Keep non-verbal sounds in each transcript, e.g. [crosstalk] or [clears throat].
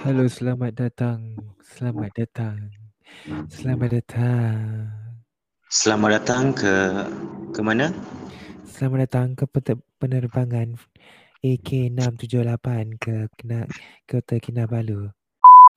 Halo, selamat datang. Selamat datang. Selamat datang. Selamat datang ke ke mana? Selamat datang ke penerbangan AK678 ke Kena, Kota Kinabalu.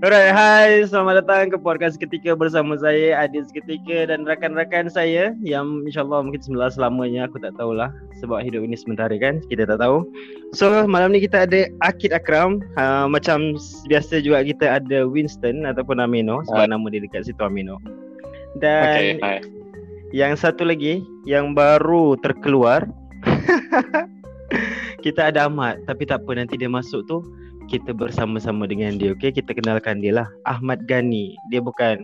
Alright, hai. Selamat datang ke podcast ketika bersama saya Adit seketika dan rakan-rakan saya yang insyaAllah mungkin semula selamanya aku tak tahulah sebab hidup ini sementara kan kita tak tahu. So malam ni kita ada Akid Akram. Uh, macam biasa juga kita ada Winston ataupun Amino sebab nama dia dekat situ Amino. Dan Okay, hai. yang satu lagi yang baru terkeluar [laughs] kita ada Ahmad tapi tak apa nanti dia masuk tu kita bersama-sama dengan dia okey? Kita kenalkan dia lah. Ahmad Gani dia bukan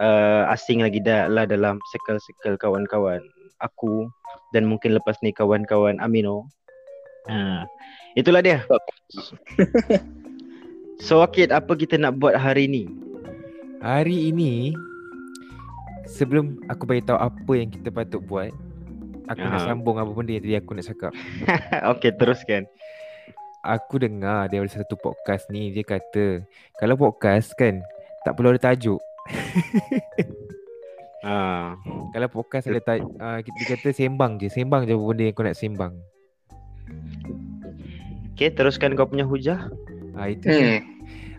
uh, asing lagi dah lah dalam circle-circle kawan-kawan aku dan mungkin lepas ni kawan-kawan Amino. Ha itulah dia. So Akid apa kita nak buat hari ni? Hari ini Sebelum aku bagi tahu apa yang kita patut buat Aku nak Aha. sambung apa benda yang tadi aku nak cakap. [laughs] Okey teruskan Aku dengar dia ada satu podcast ni Dia kata Kalau podcast kan Tak perlu ada tajuk ha [laughs] Kalau podcast ada tajuk uh, Dia kata sembang je Sembang je benda yang kau nak sembang okey teruskan kau punya hujah Ah Itu Hmm.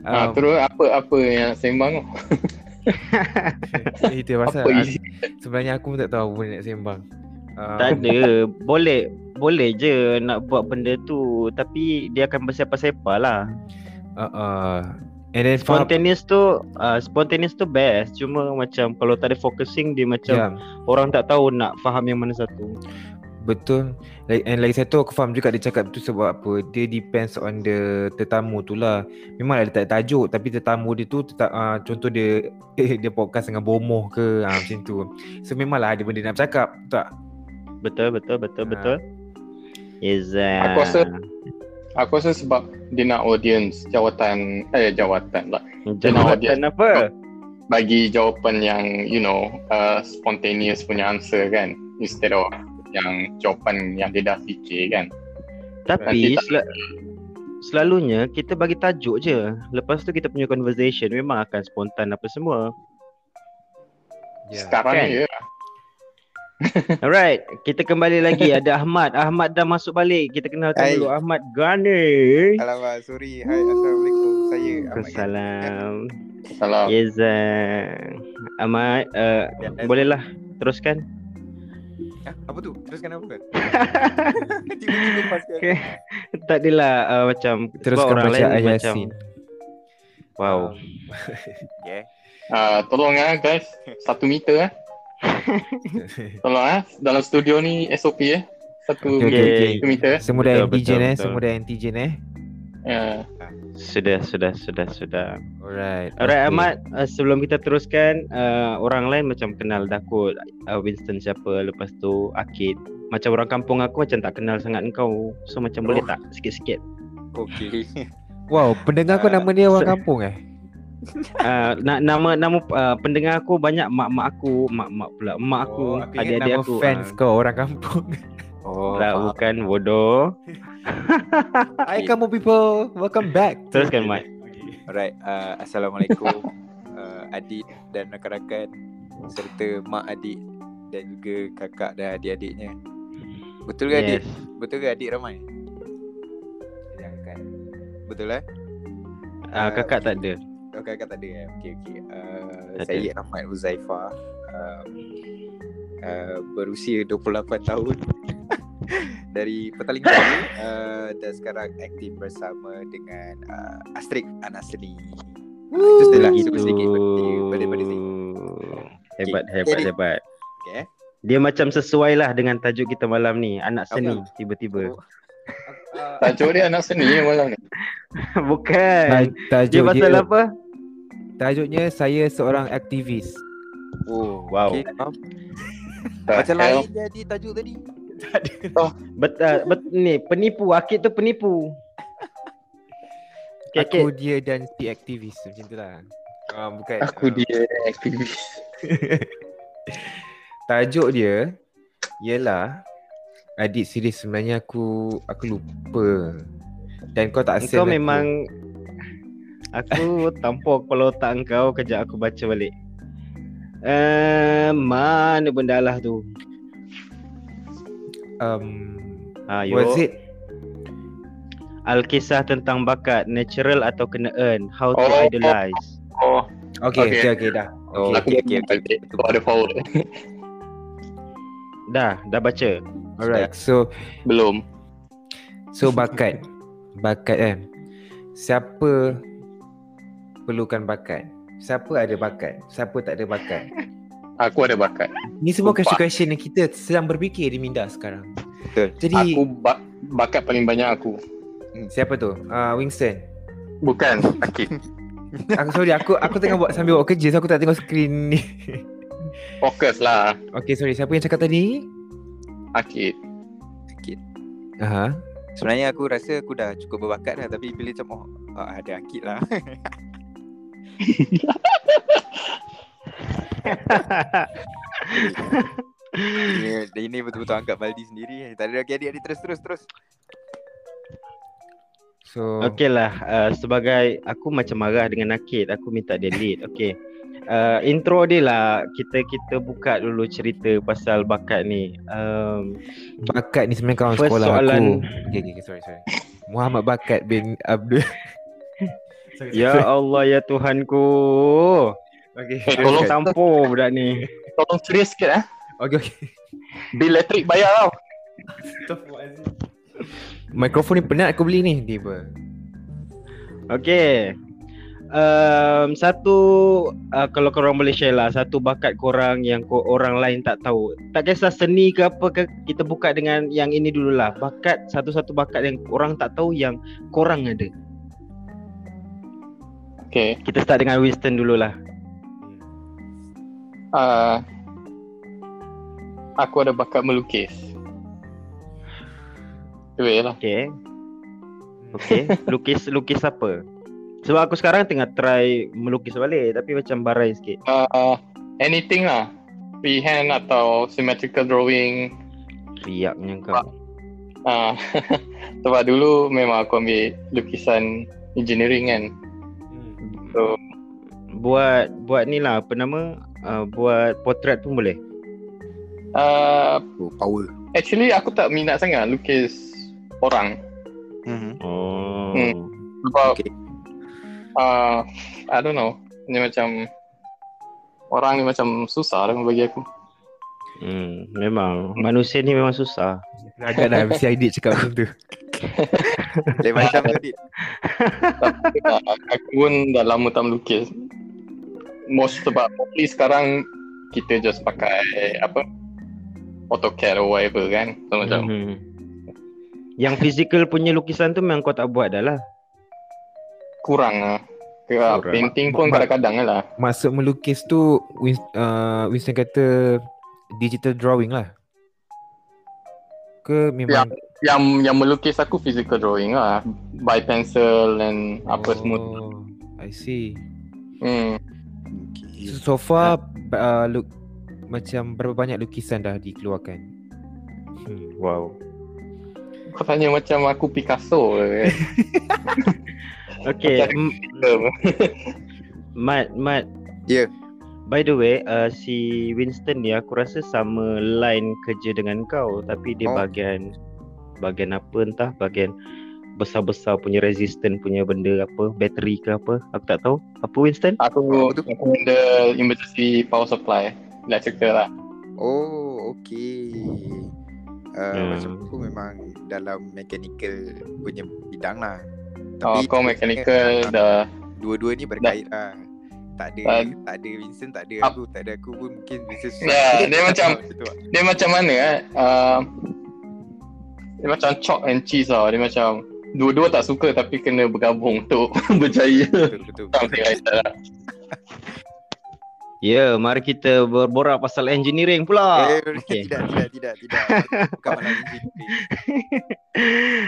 Ah, um, terus apa apa yang sembang tu? [laughs] [laughs] Itu pasal Apa aku? Sebenarnya aku pun tak tahu apa nak sembang uh, Tak ada. Boleh boleh je nak buat benda tu. Tapi dia akan bersepah-sepah lah. uh, uh, And then faham, Spontaneous tu uh, spontaneous tu best. Cuma macam kalau tak ada focusing dia macam ya, orang tak tahu nak faham yang mana satu. Betul. Like, And lagi satu aku faham juga dia cakap tu sebab apa? Dia depends on the tetamu tu lah. Memang ada tak tajuk Tapi tetamu dia tu tetap, uh, Contoh dia eh, [laughs] Dia podcast dengan bomoh ke uh, Macam tu. So memanglah ada benda nak bercakap betul Tak Betul betul betul Ha. betul. Yes. uh, Aku rasa aku rasa sebab dia nak audience jawatan eh jawatan lah jawatan apa? bagi jawapan yang you know uh, spontaneous punya answer kan instead of yang jawapan yang dia dah fikir kan. Tapi Nanti tak- sel- selalunya kita bagi tajuk je. Lepas tu kita punya conversation memang akan spontan apa semua. Ya. Sekarang Kan? ya. [laughs] Alright, kita kembali lagi ada Ahmad. Ahmad dah masuk balik. Kita kenalkan Hai. dulu Ahmad Gani. Alamak, sorry. Hai, Assalamualaikum. Saya Ahmad. Waalaikumsalam. Salah. Yes, uh, Ahmad, uh, Ya, bolehlah teruskan. Ha? Apa tu? Teruskan apa? [laughs] Tiba-tiba. Okay. Tak adalah uh, macam sebab Teruskan orang lain macam Yasin wow. [laughs] Yeah. Uh, tolong ah guys, satu meter eh. [laughs] Tolong ah dalam studio ni SOP eh. Satu Okay, okay, okay. meter eh. Semua dah Betul, antigen betul, eh betul. Semua dah antigen eh Uh, Sudah, sudah, sudah, sudah. Alright Alright okay. Ahmad, uh, sebelum kita teruskan uh, orang lain macam kenal dah kot uh, Winston siapa, lepas tu Akid. Macam orang kampung aku macam tak kenal sangat engkau. So macam boleh Oh. tak sikit-sikit? Okey. Wow pendengar kau nama dia orang [laughs] kampung eh Uh, na- nama nama uh, pendengar aku banyak mak-mak aku, mak-mak pula, mak aku, Oh, aku adik-adik nama aku. fans ah. kau orang kampung Oh, [laughs] Tak, bukan bodoh. [laughs] Hai kamu people Welcome back Teruskan Mat. [laughs] Alright, uh, Assalamualaikum uh, Adik dan rakan-rakan Serta mak adik Dan juga kakak dan adik-adiknya Betul ke adik? Yes. Betul ke adik ramai? Jangan Betul eh? Uh, kakak tak ada. Kakak tak ada eh? Okey, okey uh, Saya Ahmad Uzaifah uh, uh, Berusia 28 tahun [laughs] Dari Petaling Baru uh, Dan sekarang aktif bersama dengan uh, Astrid anak seni Itu sajalah Begitu. Suka sedikit pada pada saya Hebat, Okay. hebat, Jadi- hebat. Okay eh Dia macam sesuai lah dengan tajuk kita malam ni. Anak Apa? seni tiba-tiba. Oh. Uh, tajuk dia anak seni malam ni. [laughs] Bukan. Ta- Dia Tajuk pasal dia apa? Tajuknya saya seorang aktivis Oh Wow. okay, faham. Macam lain jadi tajuk tadi [laughs] Bet, uh, bet ni penipu. Akid tu penipu. Okay, [laughs] Aku okay. dia dan si aktivis Macam tu lah uh, Bukan Aku ah, dia aktivis. [laughs] Tajuk dia Ialah Adik serius sebenarnya aku Aku lupa Dan kau tak send aku. memang Aku tampuk kepala [laughs] otak engkau Kejap aku baca balik uh, Mana benda lah tu um, Ayo Was it Alkisah tentang bakat natural atau kena earn, how to Oh. idolize. Oh, Okay, Okay. okay, okay, dah. Oh, Okay. okay, okay, okay. okay. ada forward. [laughs] Dah, dah baca. Alright. So, Belum. so bakat. Bakat kan. Siapa perlukan bakat? Siapa ada bakat? Siapa tak ada bakat? [laughs] Aku ada bakat. Ni semua question-question yang kita sedang berfikir di Minda sekarang. Betul. Jadi, Aku ba- bakat paling banyak aku. siapa tu? Uh, Winston. Bukan [laughs] Akid. Aku sorry, aku aku tengah buat sambil buat kerja so aku tak tengok skrin ni. [laughs] Fokus lah Okay, sorry. Siapa yang cakap tadi? Akid. Akid. Aha. Sebenarnya aku rasa aku dah cukup berbakat dah tapi bila macam oh, ada Akid lah. Ini, ini betul-betul angkat Baldi sendiri. Tak ada lagi adik-adik terus terus terus. So, Okey lah, uh, sebagai aku macam marah dengan Nakid, aku minta dia lead. Okey. Uh, intro dia lah kita kita buka dulu cerita pasal bakat ni. Um, bakat ni sebenarnya kawan sekolah soalan. aku. Okay, okay, okay, sorry, sorry. Muhammad Bakat bin Abdul. Sorry, ya Allah ya Tuhanku. Okay, Eh, tolong Tampur budak ni. Tolong serius sikit eh. okay, okay. Bil elektrik bayar tau. Mikrofon ni penat aku beli ni. Tiba. Okey. Um, satu uh, kalau korang boleh share lah satu bakat korang yang ko, orang lain tak tahu. Tak kisah seni ke apa ke kita buka dengan yang ini dululah. Bakat satu-satu bakat yang orang tak tahu yang korang ada. Okay. Kita start dengan Winston dululah. Uh, aku ada bakat melukis. Weh lah. Okey. Okey, lukis lukis apa? Sebab aku sekarang tengah try melukis balik tapi macam barai sikit. Uh, anything lah. Freehand atau symmetrical drawing. Riaknya kau. Uh, [laughs] sebab dulu memang aku ambil lukisan engineering kan. So, Buat buat ni lah apa nama? Uh, buat potret pun boleh. uh, Oh, power. actually aku tak minat sangat lukis orang. Mm-hmm. Oh. Hmm. Sebab Okay. uh, I don't know. Ni macam orang ni macam susah lah bagi aku. Hmm, memang manusia ni memang susah. Agak dah mesti Aidit cakap macam tu. [laughs] Lain macam tadi. [laughs] Aku pun dah lama tak melukis. Most sebab mostly sekarang kita just pakai apa AutoCAD or whatever kan. So macam Hmm. Yang physical punya lukisan tu memang kau tak buat dah lah. kurang lah. Kira Kurang. painting pun kadang-kadang lah. Maksud melukis tu uh, Winston kata digital drawing lah. Ke memang Yang yang melukis aku physical drawing lah. By pencil and apa semua. Oh, I see. Hmm. Okay. So, so far uh, look macam berapa banyak lukisan dah dikeluarkan? Hmm, wow. Kau tanya macam aku Picasso ke. [laughs] Okay, Macam M- [laughs] Mat, Mat. Ya. By the way, uh, si Winston ni aku rasa sama line kerja dengan kau tapi dia Oh. bahagian bahagian apa entah bahagian besar-besar punya resistant punya benda apa bateri ke apa aku tak tahu apa Winston Aku Oh, betul. aku benda emergency power supply. Electrical lah. Oh, okay. Uh, Hmm. Macam aku memang dalam mechanical punya bidang lah. Oh, kau mechanical ah, [laughs] dah Dua-dua ni berkait lah. Tak ada, Ah. tak ada Vincent, tak ada aku, tak ada aku pun mungkin Vincent Ya, dia macam- [laughs] Betul. dia macam mana eh? Uh, dia macam chalk and cheese tau. Dia macam dua-dua tak suka tapi kena bergabung untuk [laughs] berjaya. Betul, betul. Like that lah. [laughs] Ya, mari kita berborak pasal engineering pula. Eh, Okey. tidak, tidak, tidak, tidak. Bukan malam engineering.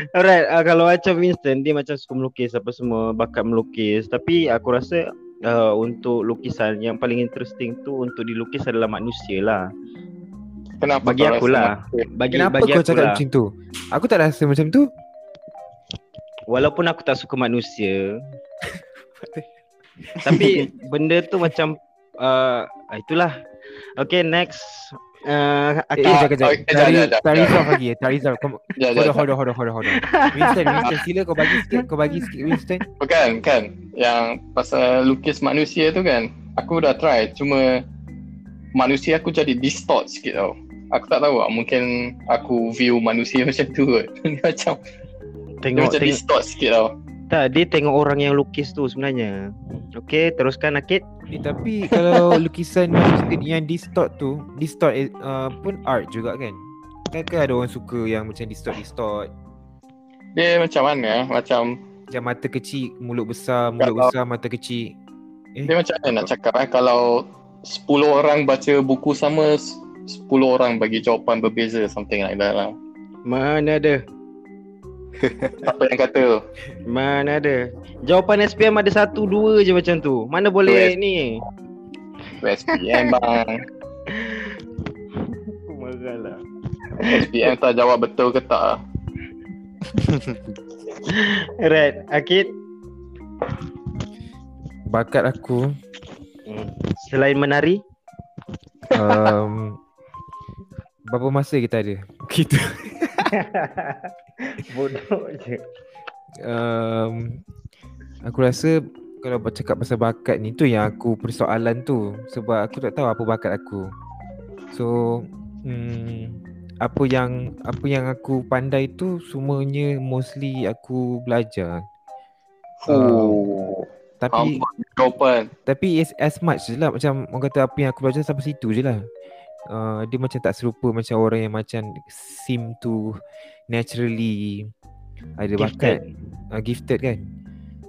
Alright, uh, kalau macam Winston dia macam suka melukis apa semua, bakat melukis. Tapi aku rasa uh, untuk lukisan yang paling interesting tu untuk dilukis adalah manusia lah. Kenapa Bagi aku lah. Bagi Kenapa bagi kau cakap lah. macam tu? Aku tak rasa macam tu. Walaupun aku tak suka manusia [laughs] Tapi benda tu macam uh, Itulah Okay next uh, Eh, tak jap. resolve lagi. Kau, Ya, hold on, hold on, hold on, hold on, hold on. Winston, Winston, sila kau bagi sikit. Kau bagi sikit, Winston. Bukan, kan. Yang pasal lukis manusia tu kan. Aku dah try. Cuma manusia aku jadi distort sikit tau. Aku tak tahu lah. Mungkin aku view manusia [laughs] macam tu kot. [laughs] Dia macam, dia Tengok macam tengok distort sikit tau. Tak dia tengok orang yang lukis tu sebenarnya. Okey, teruskan Akid. Eh, tapi kalau [laughs] lukisan yang distort tu, distort eh, uh, pun art juga kan? Kan, kan ada orang suka yang macam distort-distort. Dia macam mana? Macam, Macam mata kecil, mulut besar, mulut Kalau- besar, mata kecil. dia macam mana nak cakap eh. Kalau 10 orang baca buku sama, 10 orang bagi jawapan berbeza. Something like that lah. Mana ada? Apa yang kata tu? Mana ada? Jawapan SPM ada satu dua je macam tu. Mana boleh Yes. ni? SPM bang. Aku marahlah. SPM tak jawab betul ke tak? [laughs] Right, Akid. Bakat aku, Hmm. Selain menari, um, berapa masa kita ada? Kita [laughs] [laughs] bodoh je. um, aku rasa kalau bercakap pasal bakat ni tu yang aku persoalan tu sebab aku tak tahu apa bakat aku. So hmm, apa yang apa yang aku pandai tu semuanya mostly aku belajar. Oh. Tapi jawapan. tapi as, as much je lah macam orang kata apa yang aku belajar sampai situ je lah. Uh, dia macam tak serupa macam orang yang macam seem to naturally ada bakat Gifted. uh, gifted kan.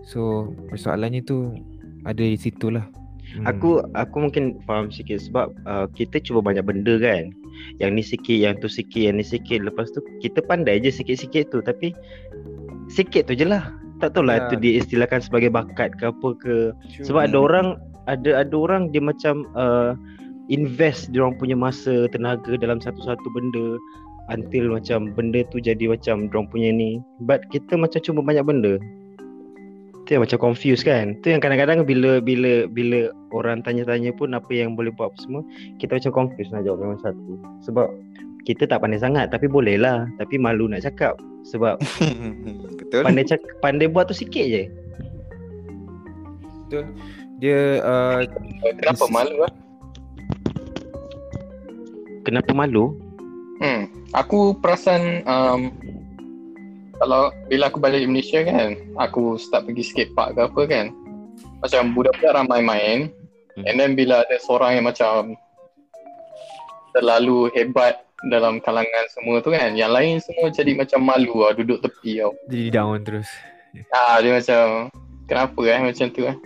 So persoalannya tu ada di situ lah. Hmm. Aku aku mungkin faham sikit sebab uh, kita cuba banyak benda kan. Yang ni sikit, yang tu sikit, yang ni sikit. Lepas tu kita pandai je sikit-sikit tu tapi sikit tu je lah. Tak tahulah Ya. tu diistilahkan sebagai bakat ke apa ke. Sebab ada orang ada ada orang dia macam uh, invest dia orang punya masa, tenaga dalam satu-satu benda until macam benda tu jadi macam dia orang punya ni. But kita macam cuma banyak benda. Tu yang macam confused kan. Tu yang kadang-kadang bila bila bila orang tanya-tanya pun apa yang boleh buat apa semua, kita macam confused nak jawab yang satu. Sebab kita tak pandai sangat tapi boleh lah. Tapi malu nak cakap. Sebab [laughs] Betul. pandai cak, pandai buat tu sikit je. Betul. Dia uh, Kenapa malu lah? Kenapa malu? Hmm. Aku perasan um, kalau bila aku balik Malaysia kan, aku start pergi skate park ke apa kan. Macam budak-budak ramai main. Hmm. And then bila ada seorang yang macam terlalu hebat dalam kalangan semua tu kan, yang lain semua jadi macam malu lah duduk tepi tau. jadi down terus. Ah dia macam kenapa eh macam tu eh?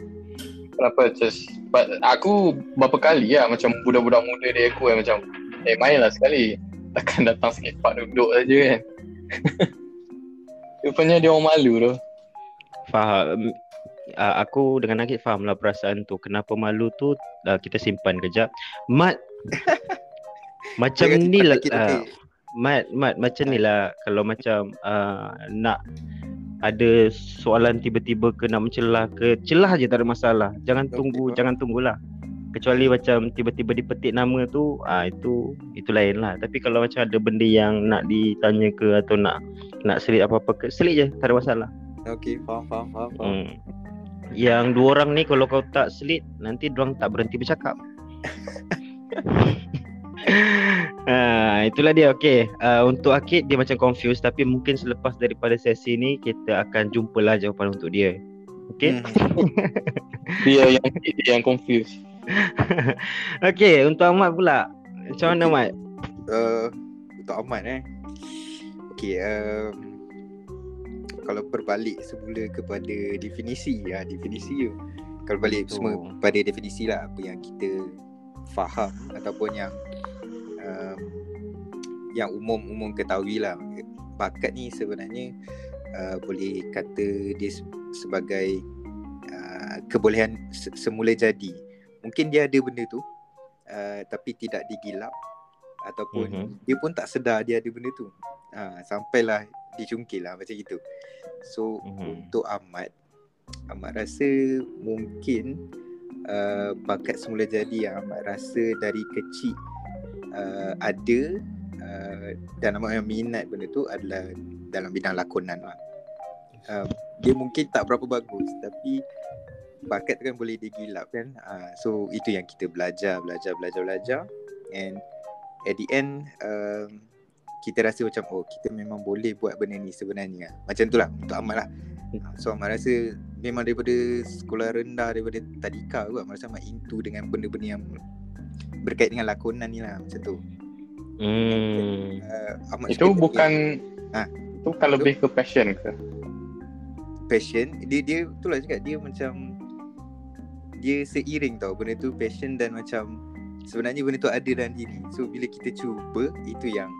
Kenapa just but aku berapa kali lah macam budak-budak muda dia aku yang macam eh mainlah sekali. Takkan datang skate park duduk saja kan. [laughs] Rupanya dia orang malu tu. Faham. Uh, aku dengan Nakit faham lah perasaan tu. Kenapa malu tu uh, kita simpan kejap. Mat [laughs] macam ni lah. Uh. Mat, Mat macam ni lah kalau macam uh, nak ada soalan tiba-tiba ke nak mencelah ke celah je tak ada masalah. Jangan tunggu, jangan tunggulah. Kecuali macam tiba-tiba dipetik nama tu, ah itu itu lain lah. Tapi kalau macam ada benda yang nak ditanya ke atau nak nak selit apa-apa ke, selit je, tak ada masalah. Okey, faham, faham, faham. faham. Hmm. Yang dua orang ni kalau kau tak selit nanti diorang tak berhenti bercakap. ha, [laughs] itulah dia okey. Uh, untuk Akid dia macam confused tapi mungkin selepas daripada sesi ni kita akan jumpalah jawapan untuk dia. Okey. Hmm. [laughs] Dia yang dia yang confused. [laughs] okey, untuk Ahmad pula. Macam mana Ahmad? Uh, untuk Ahmad eh. Okey, um, kalau berbalik semula kepada definisi, ya definisi tu. Kalau balik Betul. semua pada definisi lah apa yang kita faham ataupun yang um, yang umum-umum ketahui lah. Bakat ni sebenarnya uh, boleh kata dia se- sebagai uh, kebolehan se- semula jadi. Mungkin dia ada benda tu uh, tapi tidak digilap ataupun Mhm. dia pun tak sedar dia ada benda tu. Ha, sampailah dicungkil lah macam itu. So Mhm. untuk Ahmad, Ahmad rasa mungkin uh, bakat semula jadi yang Ahmad rasa dari kecil uh, ada uh, dan nama yang minat benda tu adalah dalam bidang lakonan lah. Uh, dia mungkin tak berapa bagus tapi bakat tu kan boleh digilap kan. Uh, so itu yang kita belajar, belajar, belajar, belajar and at the end uh, kita rasa macam oh kita memang boleh buat benda ni sebenarnya. Macam tu lah untuk Ahmad lah. So Ahmad rasa memang daripada sekolah rendah daripada tadika kot Ahmad rasa Ahmad into dengan benda-benda yang berkait dengan lakonan ni lah macam tu. Hmm. Uh, Ahmad Itu bukan Ha. Itu bukan lebih ke passion ke? passion dia dia itulah cakap dia macam dia seiring tau benda tu passion dan macam sebenarnya benda tu ada dalam diri so bila kita cuba itu yang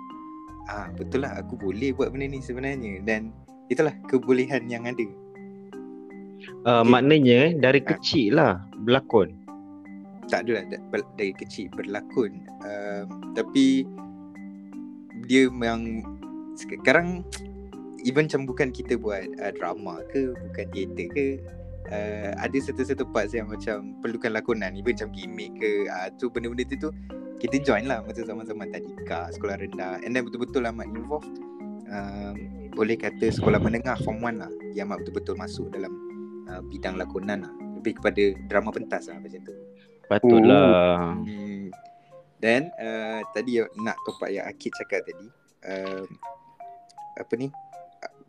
ah betul lah aku boleh buat benda ni sebenarnya dan itulah kebolehan yang ada Uh, Okay. maknanya dari Ha. kecil lah berlakon. tak adalah dari kecil berlakon uh, tapi dia memang sekarang even macam bukan kita buat uh, drama ke bukan teater ke uh, ada satu-satu parts yang macam perlukan lakonan. Even macam gimmick ke uh, tu benda-benda tu tu kita join lah masa zaman-zaman tadika sekolah rendah. And then betul-betul amat involved. Um, boleh kata sekolah menengah form 1 lah yang amat betul-betul masuk dalam uh, bidang lakonan lah. Lebih kepada drama pentas lah macam tu. Patutlah. Hmm. Dan uh, tadi nak topak yang Akid cakap tadi uh, apa ni?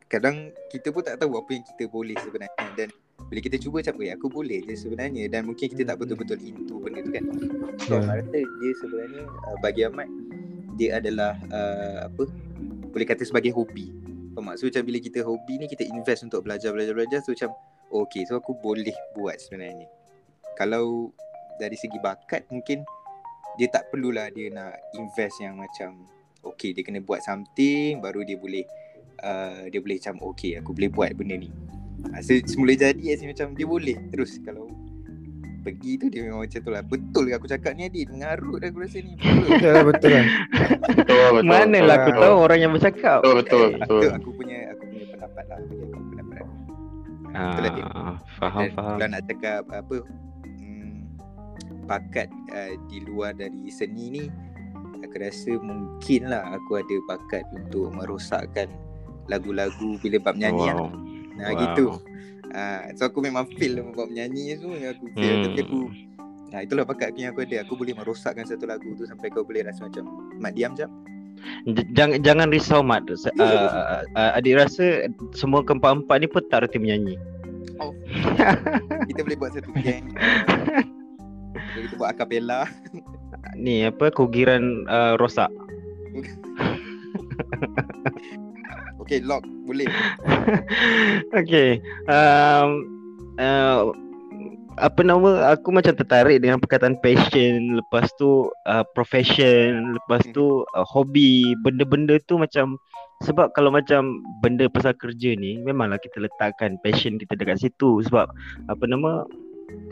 Kadang kita pun tak tahu apa yang kita boleh sebenarnya. Dan bila kita cuba macam eh aku boleh je sebenarnya dan mungkin kita tak betul-betul into benda tu kan so yeah. rasa dia sebenarnya uh, bagi Ahmad dia adalah uh, apa boleh kata sebagai hobi Faham tak? So macam bila kita hobi ni kita invest untuk belajar belajar belajar so macam oh, okay so aku boleh buat sebenarnya kalau dari segi bakat mungkin dia tak perlulah dia nak invest yang macam okay dia kena buat something baru dia boleh uh, dia boleh macam okay aku boleh buat benda ni ha, so, semula jadi asyik macam dia boleh terus kalau pergi tu dia memang macam tu lah betul ke aku cakap ni Adit mengarut aku rasa ni betul Betul lah [laughs] betul lah Betul, betul. Manalah aku betul. tahu orang yang bercakap. Betul, betul, Eh, betul. itu aku punya aku punya pendapat lah bagi aku pendapat aku Betul lah. Ah, faham Dan faham. Kalau nak cakap apa hmm, bakat uh, di luar dari seni ni aku rasa mungkin lah aku ada bakat untuk merosakkan lagu-lagu bila bab nyanyi wow. Wow. lah. Nah Wow. gitu. Uh, so aku memang feel dalam bab menyanyi tu yang aku feel Hmm. tapi aku Nah itulah bakat yang aku ada Aku boleh merosakkan satu lagu tu Sampai kau boleh rasa macam Mat diam jap Jangan jangan risau mat. Se- Uh, [laughs] uh, adik rasa semua keempat-empat ni pun tak reti menyanyi. [laughs] Kita boleh buat satu gang uh, Kita buat acapella Ni apa kugiran uh, rosak. [laughs] Okay lock. Boleh. [laughs] Okay. Um, uh, apa nama aku macam tertarik dengan perkataan passion. Lepas tu uh, profession. Lepas tu uh, hobi. Benda-benda tu macam sebab kalau macam benda pasal kerja ni memanglah kita letakkan passion kita dekat situ. Sebab apa nama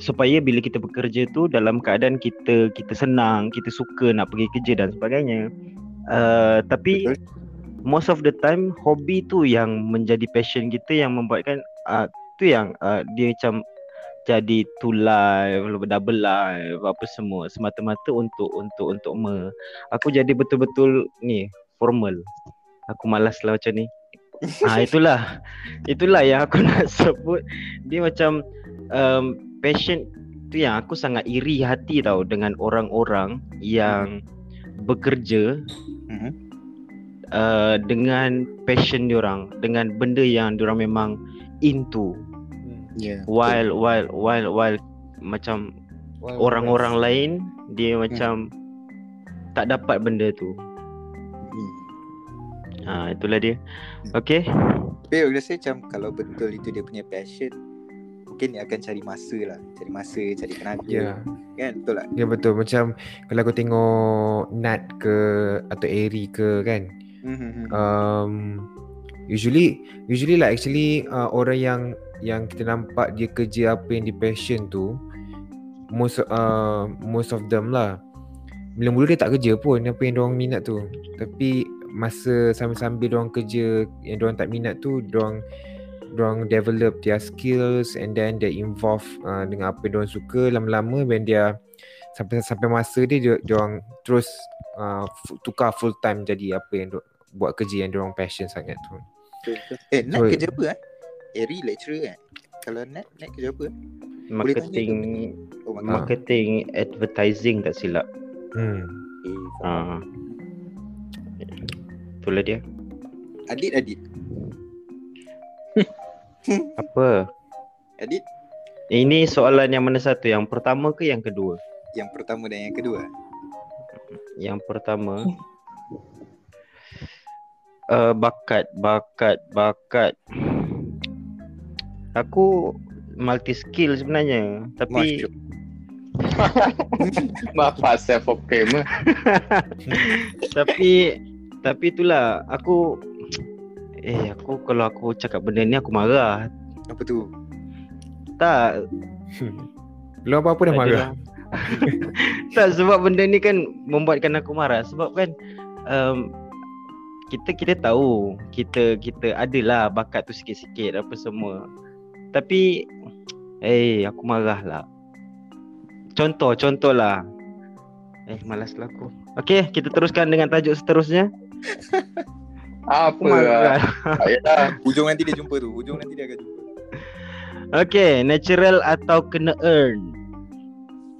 supaya bila kita bekerja tu dalam keadaan kita kita senang kita suka nak pergi kerja dan sebagainya. Uh, tapi Betul. Most of the time hobi tu yang menjadi passion kita yang membuatkan uh, tu yang uh, dia macam jadi two live, double live, apa semua semata-mata untuk untuk untuk me. Aku jadi betul-betul ni formal. Aku malas lah macam ni. [laughs] Ah itulah. Itulah yang aku [laughs] nak sebut. Dia macam um, passion tu yang aku sangat iri hati tau dengan orang-orang yang bekerja Mhm. Uh, dengan passion diorang, dengan benda yang diorang memang into. Ya. While while while while macam orang-orang lain dia macam tak dapat benda tu. hmm. Ha itulah dia. Okey. Tapi aku rasa macam Kalau betul itu dia punya passion Mungkin dia akan cari masa lah. Cari masa Cari tenaga. Ya. Kan? Betul tak? Ya betul. Macam Kalau aku tengok Nat ke Atau Eri ke kan Mhm. um, Usually Usually lah actually uh, Orang yang Yang kita nampak Dia kerja apa yang di passion tu Most uh, Most of them lah Mula-mula dia tak kerja pun Apa yang diorang minat tu Tapi Masa sambil-sambil diorang kerja Yang diorang tak minat tu Diorang Diorang develop their skills And then they involve uh, Dengan apa yang diorang suka Lama-lama when are sampai sampai masa dia dia, dia orang terus uh, tukar full time jadi apa yang dia, buat kerja yang dia orang passion sangat tu. Eh, Nat So- kerja apa eh? Eri lecturer kan? Kalau Nat, Nat kerja apa? Marketing Oh, marketing advertising tak silap. Hmm. eh. Ah. Itulah dia. Adit, Adit. [laughs] Apa? Adit, Ini soalan yang mana satu? Yang pertama ke yang kedua? yang pertama dan yang kedua. Yang pertama uh, bakat, bakat, bakat. Aku multi skill sebenarnya, tapi Bapa self proclaim tapi tapi itulah aku eh aku kalau aku cakap benda ni aku marah. Apa tu? Tak, [laughs] Belum apa-apa dah tak marah. adalah. tak sebab benda ni kan membuatkan aku marah sebab kan um, kita kita tahu kita kita adalah bakat tu sikit-sikit apa semua. Tapi eh aku marah lah. Contoh contoh lah. Eh malaslah aku. Okey, kita teruskan dengan tajuk seterusnya. [laughs] Aku Apa lah [laughs] payah Hujung nanti dia jumpa tu. Hujung nanti dia akan jumpa. Okay, natural atau kena earn.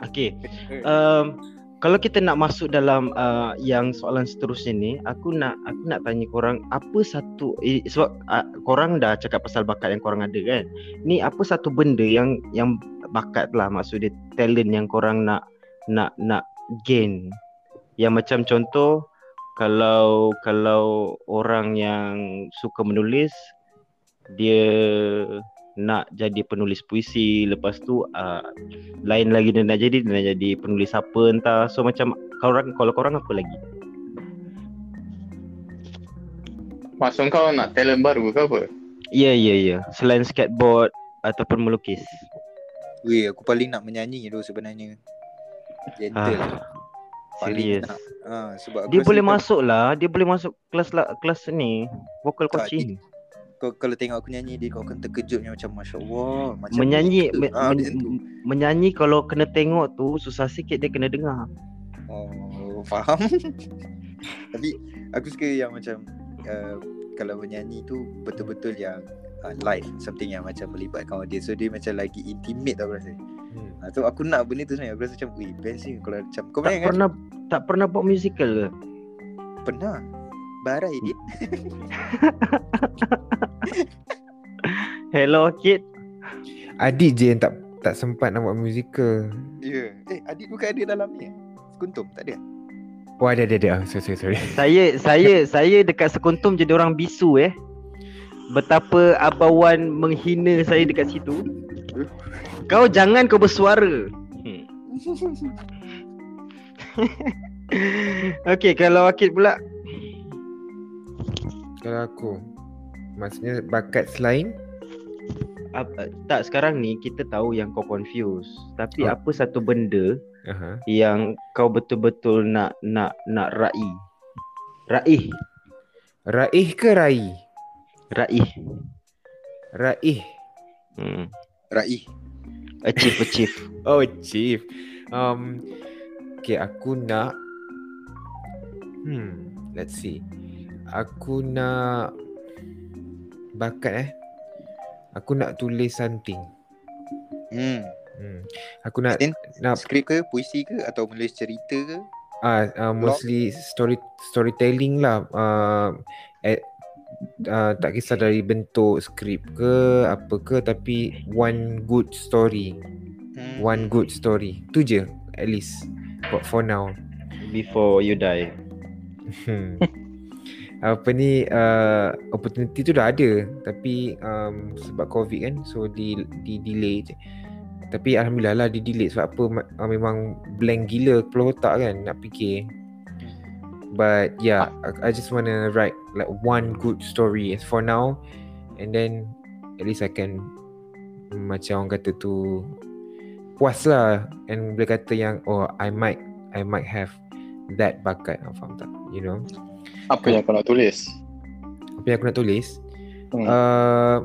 Okay, um, kalau kita nak masuk dalam uh, yang soalan seterusnya ni, aku nak aku nak tanya korang apa satu eh, sebab uh, korang dah cakap pasal bakat yang korang ada kan. Ni apa satu benda yang yang bakat lah maksud dia talent yang korang nak nak nak gain. Yang macam contoh kalau kalau orang yang suka menulis dia nak jadi penulis puisi lepas tu uh, lain lagi dia nak jadi dia nak jadi penulis apa entah so macam korang kalau korang apa lagi Maksud kau nak talent baru ke apa? ya ya ya selain skateboard ataupun melukis Weh, aku paling nak menyanyi tu sebenarnya. Gentle. ah, paling serius nak. Ha, sebab dia boleh masuk lah dia boleh masuk kelas lah kelas ni vocal Tak, coaching Kau kalau tengok aku nyanyi dia kau akan terkejutnya macam masya-Allah macam menyanyi ni. me, Ah, men- macam tu. menyanyi kalau kena tengok tu susah sikit dia kena dengar Oh, faham. [laughs] Tapi aku suka yang macam uh, kalau menyanyi tu betul-betul yang uh, live something yang macam melibatkan audience so dia macam lagi intimate tau aku rasa. Hmm. Ha, so aku nak benda tu sebenarnya aku rasa macam weh best ni kalau macam kau tak main kan? pernah tak pernah buat musical ke Pernah. Barai dia. [laughs] hello kid Adik je yang tak tak sempat nak buat musical. Ya. Yeah. Eh Adit bukan ada dalam ni? Sekuntum tak ada? Oh ada ada ada. Oh, sorry sorry sorry. Saya saya [laughs] saya dekat Sekuntum jadi orang bisu eh. Betapa Abawan menghina saya dekat situ. Kau jangan kau bersuara. Hmm. [laughs] Okey, kalau Akid pula Kalau aku maksudnya bakat selain ap, tak sekarang ni kita tahu yang kau confuse. Tapi Oh. apa satu benda Aha. yang kau betul-betul nak nak nak raih? Raih, Raih ke Rai? raih. Raih. Hmm. Raih. Achieve, achieve. [laughs] Oh chief. Um okay aku nak Hmm, let's see. Aku nak bakat eh. Aku nak tulis something. Hmm. Hmm. Aku nak Then nak skrip ke, puisi ke atau menulis cerita ke? ah uh, mostly story storytelling lah. Uh, at, uh, tak kisah dari bentuk skrip ke apa ke tapi one good story. Hmm. One good story. Tu je at least for, for now. Before you die. [laughs] Apa ni uh, opportunity tu dah ada. Tapi um, sebab covid kan so di di delay je. Tapi alhamdulillah lah di delay. Sebab apa? Uh, memang blank gila kepala otak kan nak fikir. But yeah, I, just wanna write like one good story as for now. And then at least I can macam orang kata tu puas lah. And boleh kata yang oh I might I might have that bakat. Faham tak? You know Apa yang kau nak tulis? apa yang aku nak tulis Hmm. uh,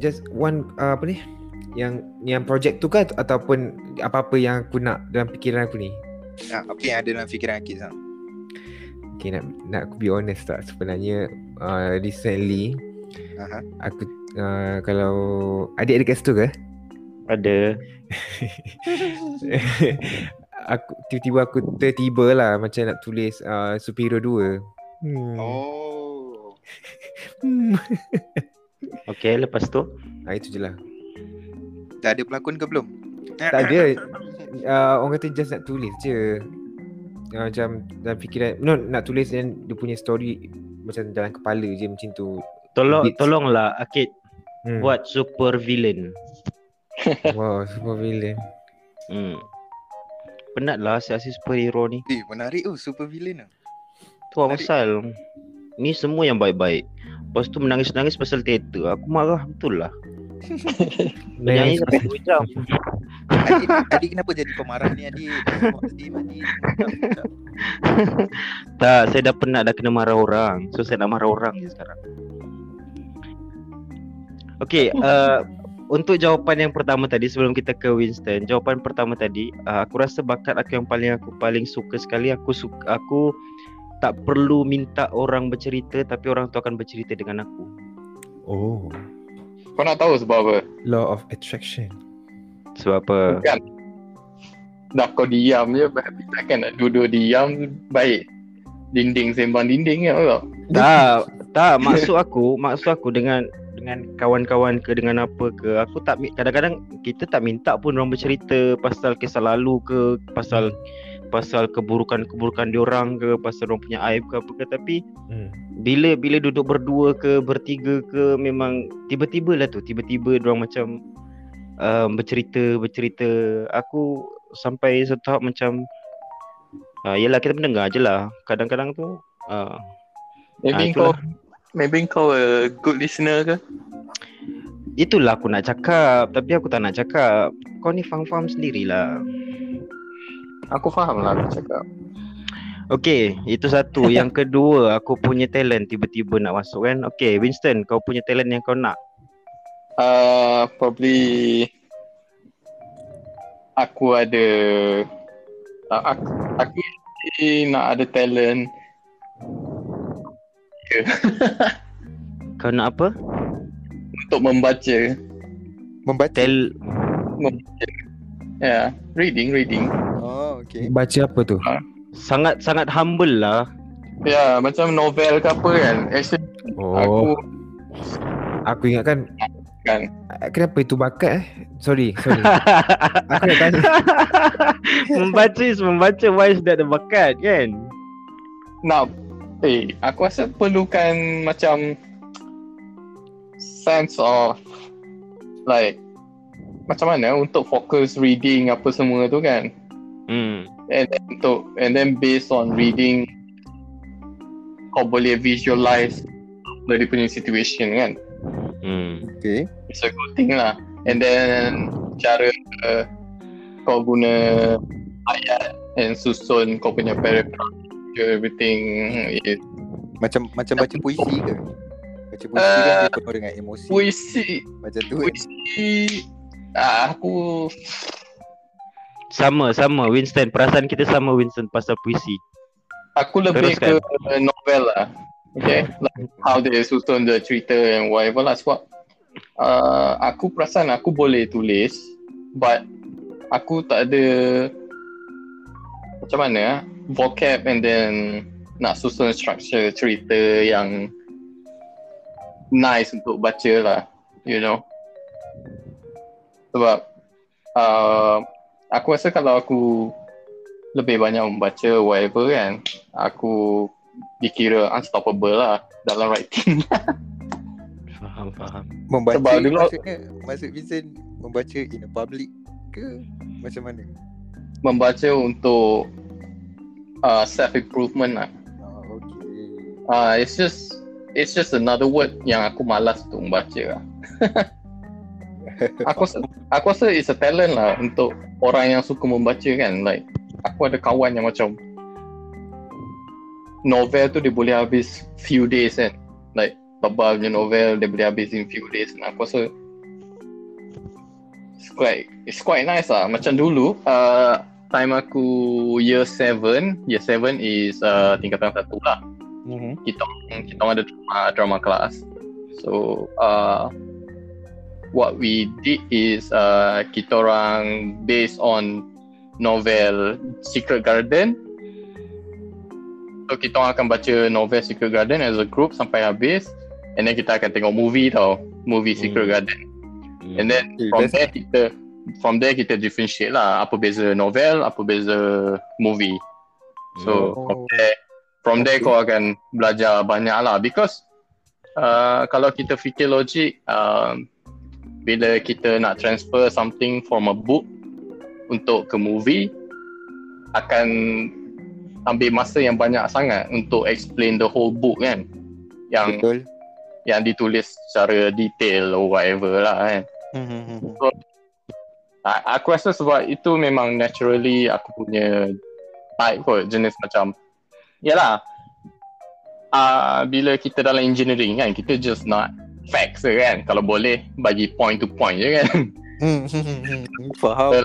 just one uh, apa ni yang yang projek tu kan ataupun apa-apa yang aku nak dalam fikiran aku ni. Ah, apa yang ada dalam fikiran Akid Sam? Okay nak nak aku be honest tak sebenarnya uh, recently Aha. aku uh, kalau adik ada kat situ ke? Ada. [laughs] aku tiba-tiba aku tertiba lah macam nak tulis uh, superhero 2. Hmm. Oh. Hmm. [laughs] Okay, lepas tu. Ah itu je lah. Dah ada pelakon ke belum? Tak ada. Uh, orang kata just nak tulis je. Uh, macam dalam fikiran no nak tulis dan dia punya story macam dalam kepala je macam tu. Tolong Bits. tolonglah Akid Hmm. buat super villain. [laughs] Wow, super villain. Hmm. Penat lah siasat superhero ni. Eh, menarik oh super villain ah. Tu lah pasal. Ni semua yang baik-baik. Lepas tu menangis-nangis pasal teater. Aku marah betul lah. [laughs] Menyanyi sampai 2 jam. Adik, adik kenapa jadi pemarah ni adik? Adik, adik. Macam, [laughs] Tak, saya dah penat dah kena marah orang. So saya nak marah orang je sekarang. Okay, [laughs] uh, untuk jawapan yang pertama tadi sebelum kita ke Winston, jawapan pertama tadi, uh, aku rasa bakat aku yang paling aku paling suka sekali aku suka aku tak perlu minta orang bercerita tapi orang tu akan bercerita dengan aku. Oh, Kau nak tahu sebab apa? law of attraction. Sebab apa? Bukan. Dah kau diam je, tapi takkan nak duduk diam baik. Dinding sembang dinding ya tau. Tak, tak maksud aku, maksud aku dengan dengan kawan-kawan ke dengan apa ke, aku tak kadang-kadang kita tak minta pun orang bercerita pasal kisah lalu ke, pasal pasal keburukan-keburukan diorang ke, pasal orang punya aib ke apa ke tapi Hmm. bila bila duduk berdua ke bertiga ke memang tiba-tiba lah tu tiba-tiba diorang macam um, bercerita bercerita aku sampai satu tahap macam uh, yelah kita mendengar je lah kadang-kadang tu uh, Maybe Ah, kau. Maybe kau a good listener ke? itulah aku nak cakap tapi aku tak nak cakap kau ni faham-faham sendirilah Aku faham lah aku cakap. Okay, itu satu. [laughs] Yang kedua, aku punya talent tiba-tiba nak masuk kan. Okay, Winston, kau punya talent yang kau nak. Uh, probably aku ada uh, aku, aku nak ada talent [laughs] Kau nak apa? untuk membaca. Membaca. Tel membaca. Ya, yeah, reading, reading. Oh, okay. Baca apa tu? sangat sangat humble lah. Ya, yeah, macam novel ke apa kan. Actually aku Oh, aku ingatkan kan kenapa itu bakat eh? Sorry, sorry. [laughs] aku nak tanya. membaca is membaca. Why is that a bakat kan? nak eh aku rasa perlukan macam sense of like macam mana untuk fokus reading apa semua tu kan Hmm. and then untuk and then based on reading kau boleh visualize dari punya situation kan Hmm. Okay. it's a good thing lah and then cara uh, kau guna ayat and susun kau punya paragraph everything is Macam macam baca puisi ke? Baca puisi Uh, kan dia penuh dengan emosi. puisi Macam tu kan? puisi ah, aku Sama, sama. Winston, perasaan kita sama Winston pasal puisi. aku lebih Teruskan. ke novel lah okay like how they susun the cerita and whatever lah sebab uh, aku perasan aku boleh tulis but aku tak ada macam mana ah, vocab and then nak susun structure cerita yang nice untuk baca lah you know sebab uh, aku rasa kalau aku lebih banyak membaca whatever kan aku dikira unstoppable lah dalam writing [laughs] Faham, faham. Membaca Sebab dulu- maksudnya maksud Vincent membaca in a public ke macam mana? membaca untuk uh, self improvement lah. Oh, okay. uh, it's just it's just another word yang aku malas untuk membaca lah. [laughs] Aku rasa, aku rasa it's a talent lah untuk orang yang suka membaca kan. Like aku ada kawan yang macam novel tu dia boleh habis few days kan. Like tebal punya novel dia boleh habis in few days. Dan aku rasa it's quite it's quite nice lah. Macam dulu uh, time aku year 7, year 7 is uh, tingkatan satu lah. Mhm. Kita kita ada drama, drama class. So uh, what we did is uh, kita orang based on novel Secret Garden. So kita orang akan baca novel Secret Garden as a group sampai habis and then kita akan tengok movie tau, movie Secret Hmm. Garden. And then from there kita from there kita differentiate lah apa beza novel, apa beza movie. So Oh. from there from there Okay. kau akan belajar banyak lah because uh, kalau kita fikir logik um, bila kita nak transfer something from a book untuk ke movie akan ambil masa yang banyak sangat untuk explain the whole book kan yang Betul. yang ditulis secara detail or whatever lah kan Hmm, A- aku rasa sebab itu memang naturally aku punya type kot jenis macam yalah uh, bila kita dalam engineering kan kita just nak facts je kan. Kalau boleh bagi point to point je kan. [laughs] [laughs] Faham.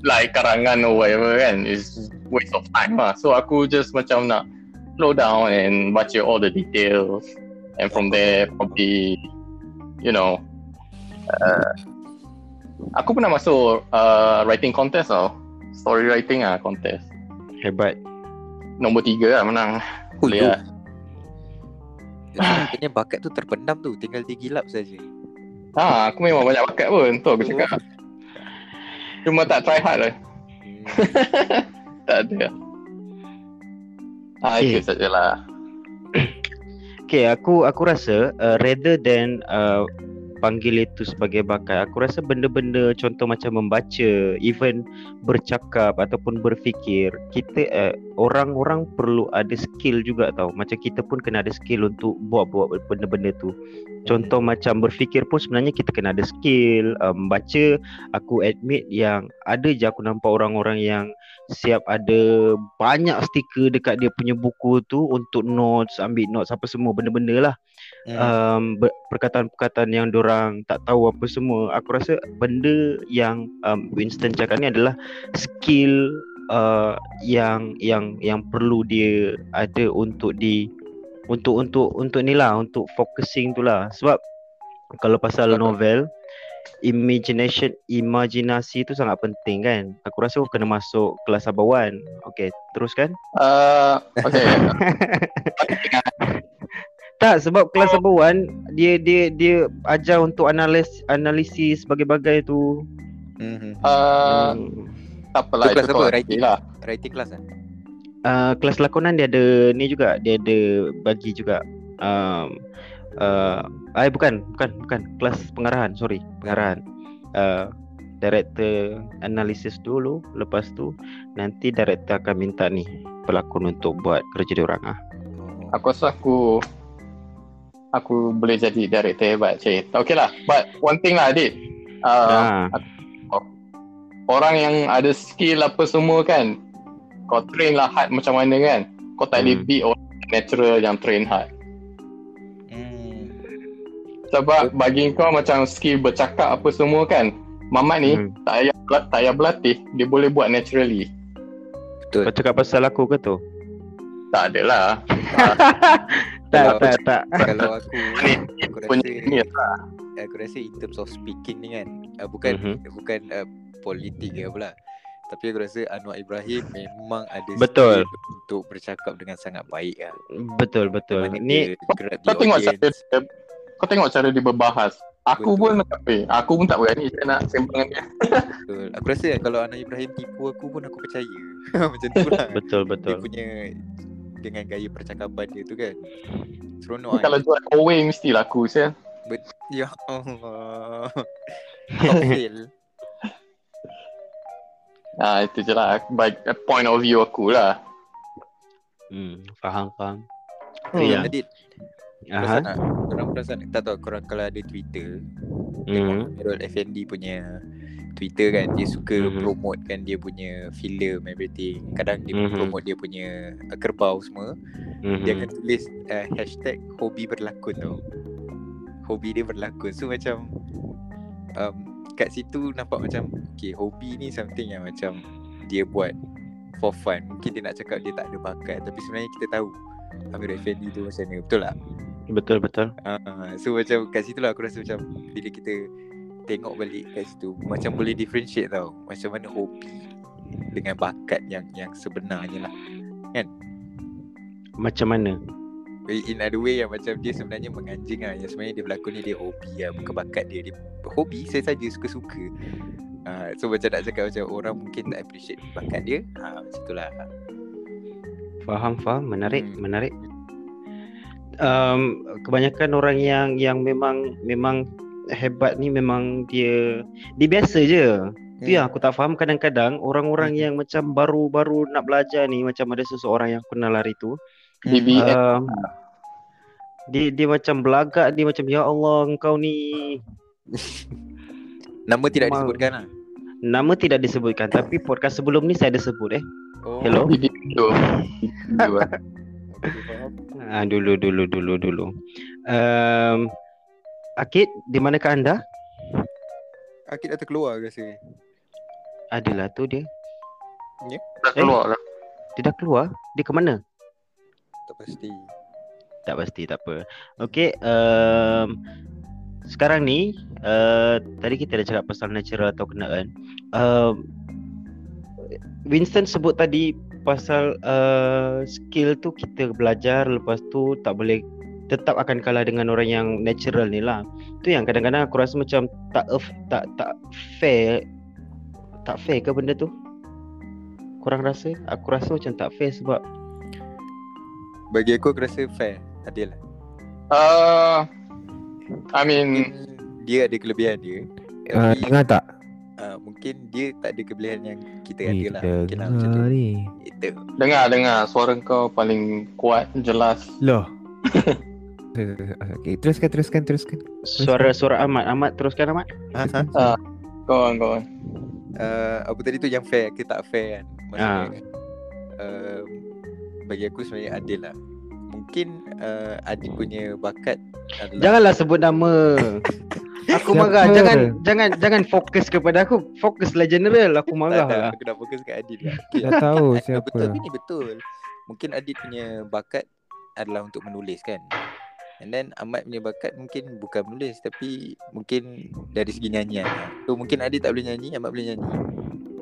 like karangan or whatever kan is waste of time lah. So aku just macam nak slow down and baca all the details. And from there probably you know uh, aku pernah masuk uh, writing contest tau. Story writing ah contest. Hebat. nombor tiga lah menang. Boleh lah. Sebenarnya bakat tu terpendam tu, tinggal digilap saja. ha, aku memang banyak bakat pun. Tu aku cakap. Cuma tak try hard lah. [laughs] Tak ada. Ah itu sajalah. Okay, aku aku rasa uh, rather than uh, panggil itu sebagai bakat, aku rasa benda-benda contoh macam membaca, even bercakap ataupun berfikir, kita uh, orang-orang perlu ada skill juga tau. Macam kita pun kena ada skill untuk buat-buat benda-benda tu. Contoh macam berfikir pun sebenarnya kita kena ada skill. Uh, membaca, aku admit yang ada je aku nampak orang-orang yang siap ada banyak stiker dekat dia punya buku tu untuk notes, ambil notes apa semua benda-benda lah. Hmm. Um, ber- perkataan-perkataan yang orang tak tahu apa semua. Aku rasa benda yang um, Winston cakap ni adalah skill uh, yang yang yang perlu dia ada untuk di untuk untuk untuk ni lah untuk focusing tu lah sebab kalau pasal novel imagination imajinasi tu sangat penting kan aku rasa kau kena masuk kelas abawan okey teruskan uh, okay [laughs] tak sebab kelas abawan dia dia dia ajar untuk analis analisis bagai-bagai tu Hmm. uh, Hmm. tak apalah Tu kelas apa? Writing? lah Writing class kan? uh, kelas lakonan dia ada ni juga dia ada bagi juga um, uh, eh bukan bukan bukan. Kelas pengarahan sorry. Pengarahan. Uh, director analisis dulu. Lepas tu nanti director akan minta ni pelakon untuk buat kerja dia orang ah. Oh. aku rasa aku aku boleh jadi director hebat cik. Okay lah. But one thing lah adik uh, ah. orang yang ada skill apa semua kan kau train lah hard macam mana kan? Kau tak boleh Hmm. beat orang natural yang train hard. Sebab bagi kau macam skill bercakap apa semua kan Mamat ni Hmm. tak payah tak payah berlatih dia boleh buat naturally Betul. kau cakap pasal aku ke tu tak adalah tak Kalau- [laughs] tak tak [laughs] Kalau aku aku punya rasa ni lah aku rasa in terms of speaking ni kan uh, bukan Mhm. bukan uh, politik ke pula tapi aku rasa Anwar Ibrahim memang ada Betul. skill untuk bercakap dengan sangat baik lah. betul betul ni kau tengok cara dia, kau tengok cara dia berbahas aku Betul. pun macam eh, aku pun tak berani saya nak sembang dengan dia [laughs] Betul. Aku rasa kalau Anwar Ibrahim tipu aku pun aku percaya. [laughs] Macam tu lah. betul Dia betul punya dengan gaya percakapan dia tu kan. Seronok Ni kalau kan. jual Kowe mesti laku saya Ya Allah. [laughs] Ah itu je lah baik point of view aku lah hmm faham faham Hmm. Ya. Adit, aha perasan tak? Korang perasan tak? Tahu korang kalau ada Twitter hmm Tengok Effendi punya Twitter kan Dia suka Mhm. promote kan dia punya film everything Kadang dia Mhm. promote dia punya uh, kerbau semua mhm. Dia akan tulis uh, hashtag hobi berlakon tau Hobi dia berlakon So macam um, kat situ nampak macam okay hobi ni something yang macam dia buat for fun. Mungkin dia nak cakap dia tak ada bakat tapi sebenarnya kita tahu Amir Effendi tu macam mana. Betul tak? Betul betul. Uh, so macam kat situ lah aku rasa macam bila kita tengok balik kat situ macam boleh differentiate tau macam mana hobi dengan bakat yang yang sebenarnya lah. Macam mana? In other way yang macam dia sebenarnya menganjing lah Yang sebenarnya dia berlakon ni dia hobi lah Bukan bakat dia Dia hobi saya saja suka-suka uh, So macam nak cakap macam orang mungkin tak appreciate bakat dia uh, Macam tu lah Faham faham menarik Hmm. menarik. Um, kebanyakan orang yang yang memang memang hebat ni memang dia dia biasa je. Tu yang aku tak faham kadang-kadang orang-orang Hmm. yang macam baru-baru nak belajar ni macam ada seseorang yang aku kenal hari tu. BBM Um, dia dia macam belagak dia macam ya Allah engkau ni Nama tidak Memang- disebutkan lah nama tidak disebutkan tapi podcast sebelum ni saya ada sebut eh. oh, Hello. Faham. Ah dulu dulu dulu dulu. Um, Akid di manakah anda? Akid dah terkeluar rasa Adalah tu dia. Dah keluar lah Dia dah keluar. Dia ke mana? Tak pasti Tak pasti, tak apa. Okey, um, sekarang ni uh, tadi kita dah cakap pasal natural atau kena kan. Um, Winston sebut tadi pasal uh, skill tu kita belajar lepas tu tak boleh tetap akan kalah dengan orang yang natural ni lah. Tu yang kadang-kadang aku rasa macam tak tak tak fair tak fair ke benda tu? Korang rasa? Aku rasa macam tak fair sebab Bagi aku aku rasa fair Adil lah uh, I mean dia ada kelebihan dia Uh, dengar tak? Uh, Mungkin dia tak ada kelebihan yang kita ada lah Mungkin lah macam tu dengar ni. Itu Dengar dengar Suara kau paling kuat Jelas Loh. [laughs] okay, teruskan, teruskan, teruskan. suara-suara Ahmad. Ahmad teruskan Ahmad. Go on go on uh, Apa tadi tu yang fair ke tak fair kan Maksudnya Ah. uh, Bagi aku sebenarnya adil lah Mungkin uh, Adil punya bakat adalah Janganlah sebut nama. [laughs] Aku Siapa? marah. Jangan jangan jangan fokus kepada aku. Fokuslah general. Aku marah tak, lah. Aku dah fokus kat Adil lah okay. Dah tahu Ah, siapa. Betul ni betul Mungkin Adil punya bakat Adalah untuk menulis kan And then Ahmad punya bakat mungkin bukan menulis Tapi mungkin dari segi nyanyian. So mungkin Adil tak boleh nyanyi Ahmad boleh nyanyi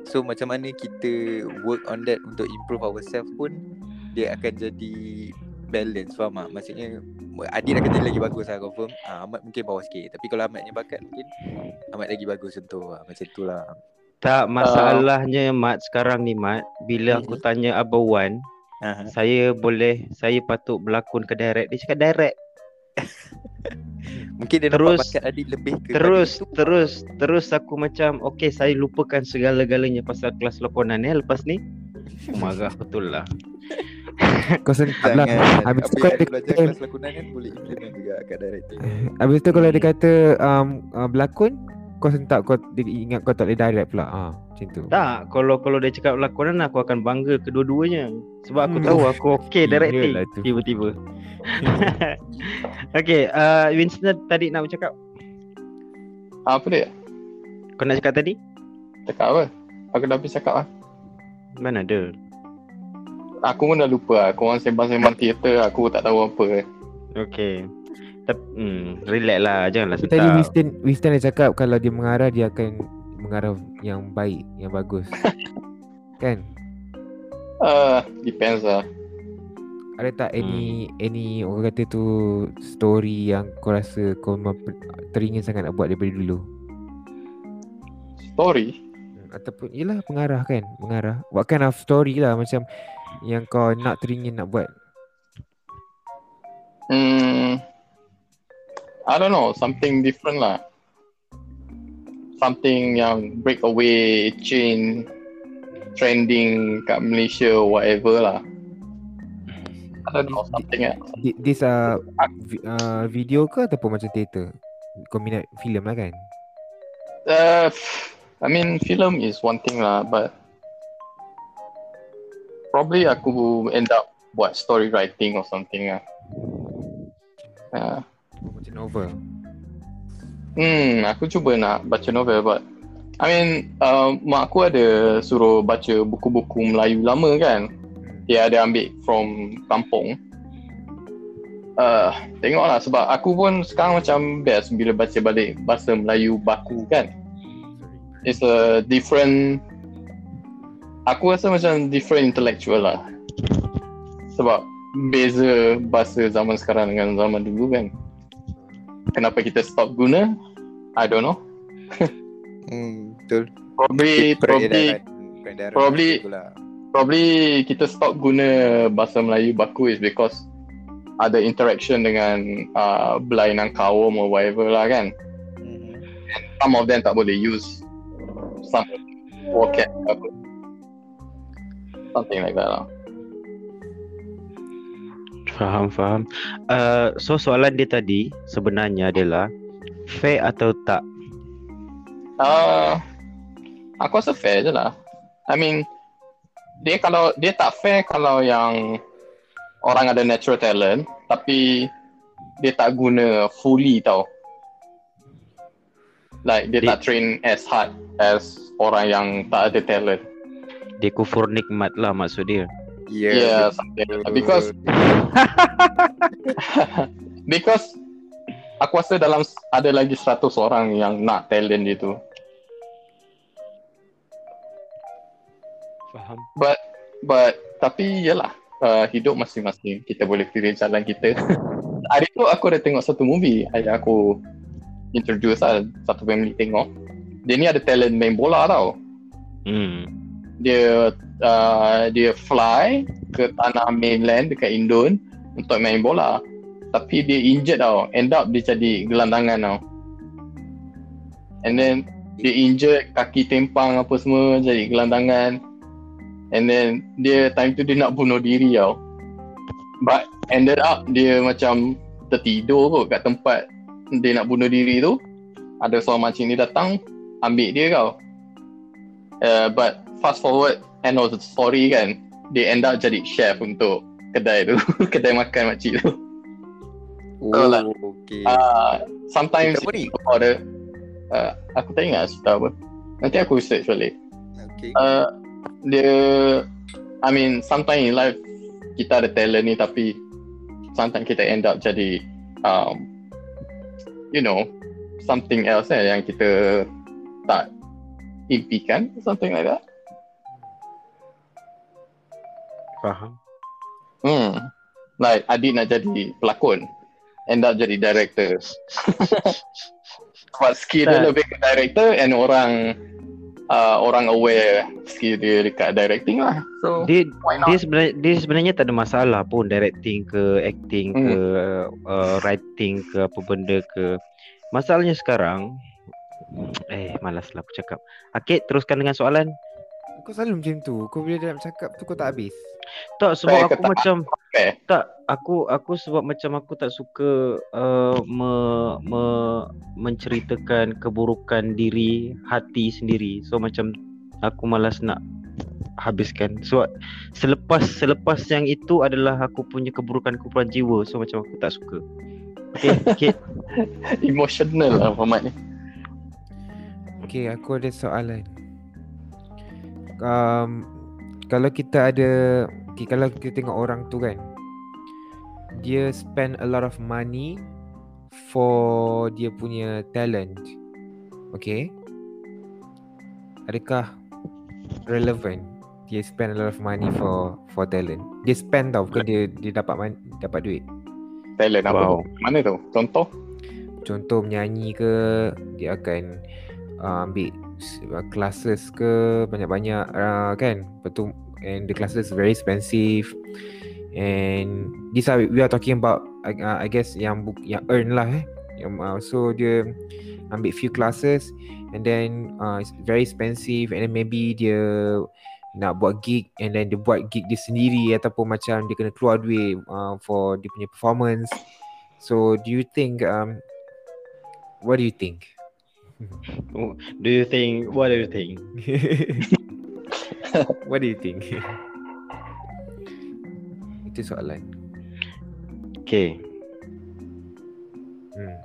So macam mana kita work on that Untuk improve ourselves pun Dia akan jadi balance Faham tak? Maksudnya Adil akan jadi lagi bagus lah confirm ah, Ahmad mungkin bawah sikit Tapi kalau Ahmad punya bakat mungkin Ahmad lagi bagus contoh lah Macam tu lah Tak masalahnya Mat sekarang ni Mat. Bila aku tanya Abang Wan, Aha. saya boleh saya patut berlakon ke direct. Dia cakap direct. [laughs] Mungkin dia Terus- nampak bakat Adil lebih ke Terus itu. terus terus aku macam okey saya lupakan segala-galanya pasal kelas lakonan eh lepas ni. [laughs] Marah betul lah. [laughs] Kau sentak lah. Habis tu kau ada ada belajar kata, kelas lakonan kan Boleh implement juga kat directing [laughs] habis tu kalau dia kata um, uh, berlakon, kau sentak kau dia ingat kau tak boleh direct pula. Ah, macam tu. Tak, kalau kalau dia cakap lakonan aku akan bangga kedua-duanya. Sebab aku Hmm. tahu aku okey [laughs] Gila directing lah tiba-tiba. okey, uh, Winston tadi nak bercakap. Apa dia Kau nak cakap tadi? Cakap apa Aku dah habis cakap lah Mana ada? Aku pun dah lupa lah Korang sembang-sembang teater Aku tak tahu apa Okey. Tapi hmm, relax lah, janganlah Tapi tadi. Winston, Winston dah cakap kalau dia mengarah dia akan mengarah yang baik, yang bagus. [laughs] kan? uh, Depends lah Ada tak any any orang kata tu story yang kau rasa kau memang teringin sangat nak buat daripada dulu? Story Hmm, Ataupun yelah pengarah kan, mengarah. What kind of story lah macam yang kau nak teringin nak buat. Hmm I don't know Something different lah Something yang break away Chain Trending kat Malaysia Whatever lah I don't know Something else Thi- This uh, uh, video ke ataupun macam teater? Kau minat filem lah kan? Uh, I mean, film is one thing lah, but probably aku end up buat story writing or something lah. Uh, Macam novel. Hmm, aku cuba nak baca novel but I mean, uh, mak aku ada suruh baca buku-buku Melayu lama kan. Dia ada ambil from kampung. Uh, tengoklah sebab aku pun sekarang macam best bila baca balik bahasa Melayu baku kan. It's a different Aku rasa macam different intellectual lah. Sebab beza bahasa zaman sekarang dengan zaman dulu kan. Kenapa kita stop guna? I don't know. [laughs] Hmm, betul. Probably probably Peredaran- peredaran probably bahasa pula. probably kita stop guna bahasa Melayu baku is because ada interaction dengan uh, berlainan kaum or whatever lah kan. Mhm. Some of them tak boleh use some vocab apa. Something like that lah. Faham, faham. Uh, so soalan dia tadi sebenarnya adalah fair atau tak? Uh, aku rasa fair je lah. I mean, dia kalau dia tak fair kalau yang orang ada natural talent tapi dia tak guna fully tau. Like dia Dia- tak train as hard as orang yang tak ada talent. Dia kufur nikmat lah maksud dia. Ya, Yeah, something like that. Because [laughs] because aku rasa dalam ada lagi 100 orang yang nak talent dia tu. Faham. But but tapi yalah uh, hidup masing-masing kita boleh pilih jalan kita. [laughs] Hari tu aku ada tengok satu movie ayah aku introduce lah satu family tengok. Dia ni ada talent main bola tau. Hmm. Dia uh, dia fly ke tanah mainland dekat Indon untuk main bola. Tapi dia injured tau. End up dia jadi gelandangan tau. And then dia injured kaki tempang apa semua jadi gelandangan. And then dia time tu dia nak bunuh diri tau. But ended up dia macam tertidur kot kat tempat dia nak bunuh diri tu. Ada seorang makcik ni datang ambil dia kau. Uh, but fast forward end of the story kan. Dia end up jadi chef untuk kedai tu. [laughs] kedai makan makcik tu. Oh, So, like, okay. Uh, sometimes ni? ada uh, aku tak ingat cerita apa. Nanti aku search balik. okay. Uh, dia I mean sometimes in life kita ada talent ni tapi sometimes kita end up jadi um, you know something else eh, yang kita tak impikan something like that Faham. hmm. like adik nak jadi pelakon end up jadi director [laughs] sebab skill dia lebih ke director and orang uh, orang aware skill dia dekat directing lah so Dia why not? dia sebenarnya dia sebenarnya tak ada masalah pun directing ke acting ke uh, writing ke apa benda ke. Masalahnya sekarang eh malaslah aku cakap. Akid teruskan dengan soalan. Kau selalu macam tu. Kau bila dalam cakap tu kau tak habis. Tak sebab aku tak? macam Fair. tak aku aku sebab macam aku tak suka uh, me, me, menceritakan keburukan diri hati sendiri. So macam aku malas nak habiskan. So selepas selepas yang itu adalah aku punya keburukan-keburukan jiwa. So macam aku tak suka. Okay, [laughs] okay. emotional lah format ni Okay, aku ada soalan. Um, kalau kita ada, okay, kalau kita tengok orang tu kan, dia spend a lot of money for dia punya talent. Okay. Adakah relevant dia spend a lot of money for for talent? Dia spend tau, bukan dia dia dapat man, dapat duit. talent apa Wow. tu? mana tu contoh Contoh menyanyi ke dia akan uh, ambil classes ke banyak-banyak uh, kan betul and the classes very expensive. And this are, we are talking about uh, I guess yang book yang earn lah eh. Yang, uh, so dia ambil few classes. And then uh, it's very expensive. And then maybe dia nak buat gig and then dia buat gig dia sendiri ataupun macam dia kena keluar duit uh, for dia punya performance. So do you think um what do you think? [laughs] Do you think what do you think? [laughs] [laughs] what do you think itu soalan Okay. hmm.